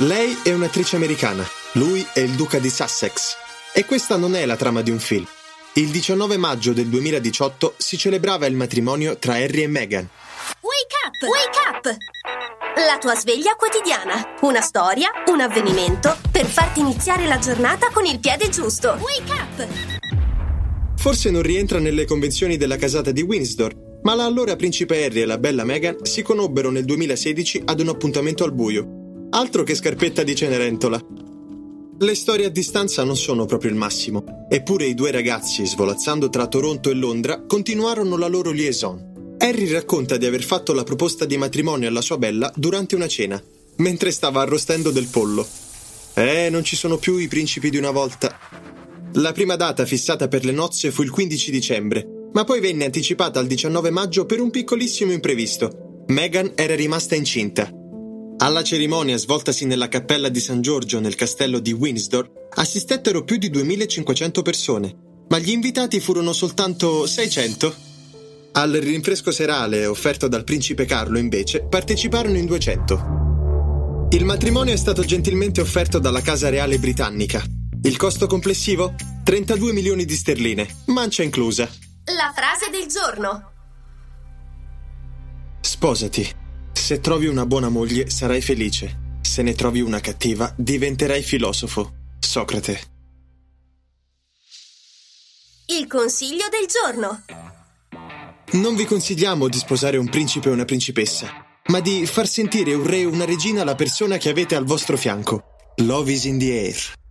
Lei è un'attrice americana, lui è il duca di Sussex. E questa non è la trama di un film. Il 19 maggio del 2018 si celebrava il matrimonio tra Harry e Meghan. Wake up! Wake up! La tua sveglia quotidiana. Una storia, un avvenimento per farti iniziare la giornata con il piede giusto. Wake up! Forse non rientra nelle convenzioni della casata di Windsor, ma l'allora principe Harry e la bella Meghan si conobbero nel 2016 ad un appuntamento al buio. Altro che scarpetta di Cenerentola. Le storie a distanza non sono proprio il massimo, eppure i due ragazzi, svolazzando tra Toronto e Londra, continuarono la loro liaison. Harry racconta di aver fatto la proposta di matrimonio alla sua bella durante una cena, mentre stava arrostendo del pollo. Eh, non ci sono più i principi di una volta. La prima data fissata per le nozze fu il 15 dicembre, ma poi venne anticipata al 19 maggio per un piccolissimo imprevisto. Meghan era rimasta incinta. Alla cerimonia svoltasi nella cappella di San Giorgio nel castello di Windsor assistettero più di 2500 persone, ma gli invitati furono soltanto 600. Al rinfresco serale offerto dal principe Carlo, invece, parteciparono in 200. Il matrimonio è stato gentilmente offerto dalla Casa Reale Britannica. Il costo complessivo? 32 milioni di sterline, mancia inclusa. La frase del giorno. Sposati. Se trovi una buona moglie sarai felice. Se ne trovi una cattiva diventerai filosofo. Socrate. Il consiglio del giorno. Non vi consigliamo di sposare un principe o una principessa, ma di far sentire un re o una regina la persona che avete al vostro fianco. Love is in the air.